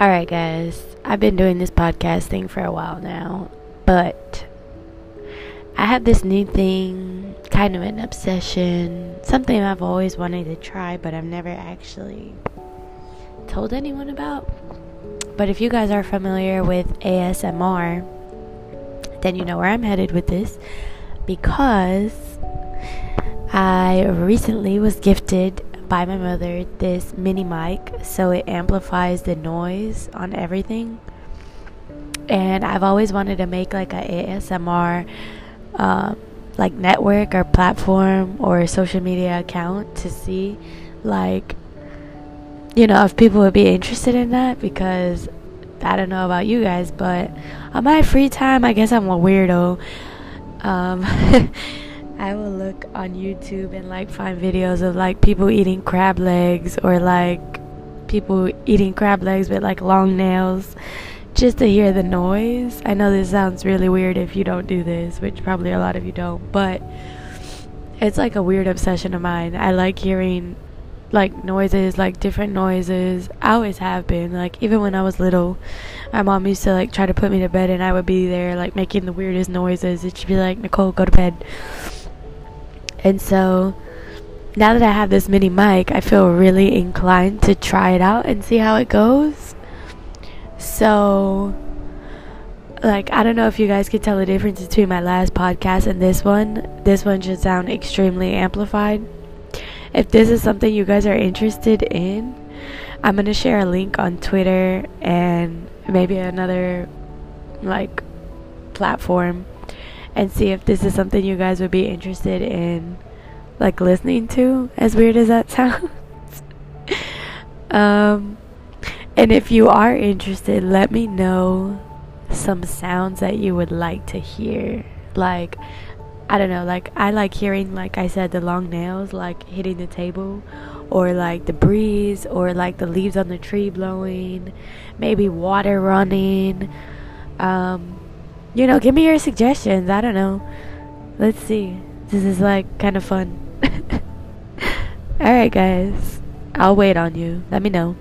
Alright, guys, I've been doing this podcast thing for a while now, but I have this new thing, kind of an obsession, something I've always wanted to try, but I've never actually told anyone about. But if you guys are familiar with ASMR, then you know where I'm headed with this because I recently was gifted by my mother this mini mic so it amplifies the noise on everything. And I've always wanted to make like a ASMR uh, like network or platform or social media account to see like you know if people would be interested in that because I don't know about you guys, but on my free time, I guess I'm a weirdo. Um, I will look on YouTube and like find videos of like people eating crab legs or like people eating crab legs with like long nails just to hear the noise. I know this sounds really weird if you don't do this, which probably a lot of you don't, but it's like a weird obsession of mine. I like hearing like noises, like different noises. I always have been. Like even when I was little, my mom used to like try to put me to bed and I would be there like making the weirdest noises. It should be like, Nicole, go to bed. And so now that I have this mini mic, I feel really inclined to try it out and see how it goes. So, like, I don't know if you guys could tell the difference between my last podcast and this one. This one should sound extremely amplified. If this is something you guys are interested in, I'm going to share a link on Twitter and maybe another, like, platform and see if this is something you guys would be interested in like listening to as weird as that sounds. Um and if you are interested let me know some sounds that you would like to hear. Like I don't know like I like hearing like I said the long nails like hitting the table or like the breeze or like the leaves on the tree blowing maybe water running um you know, give me your suggestions. I don't know. Let's see. This is like kind of fun. Alright, guys. I'll wait on you. Let me know.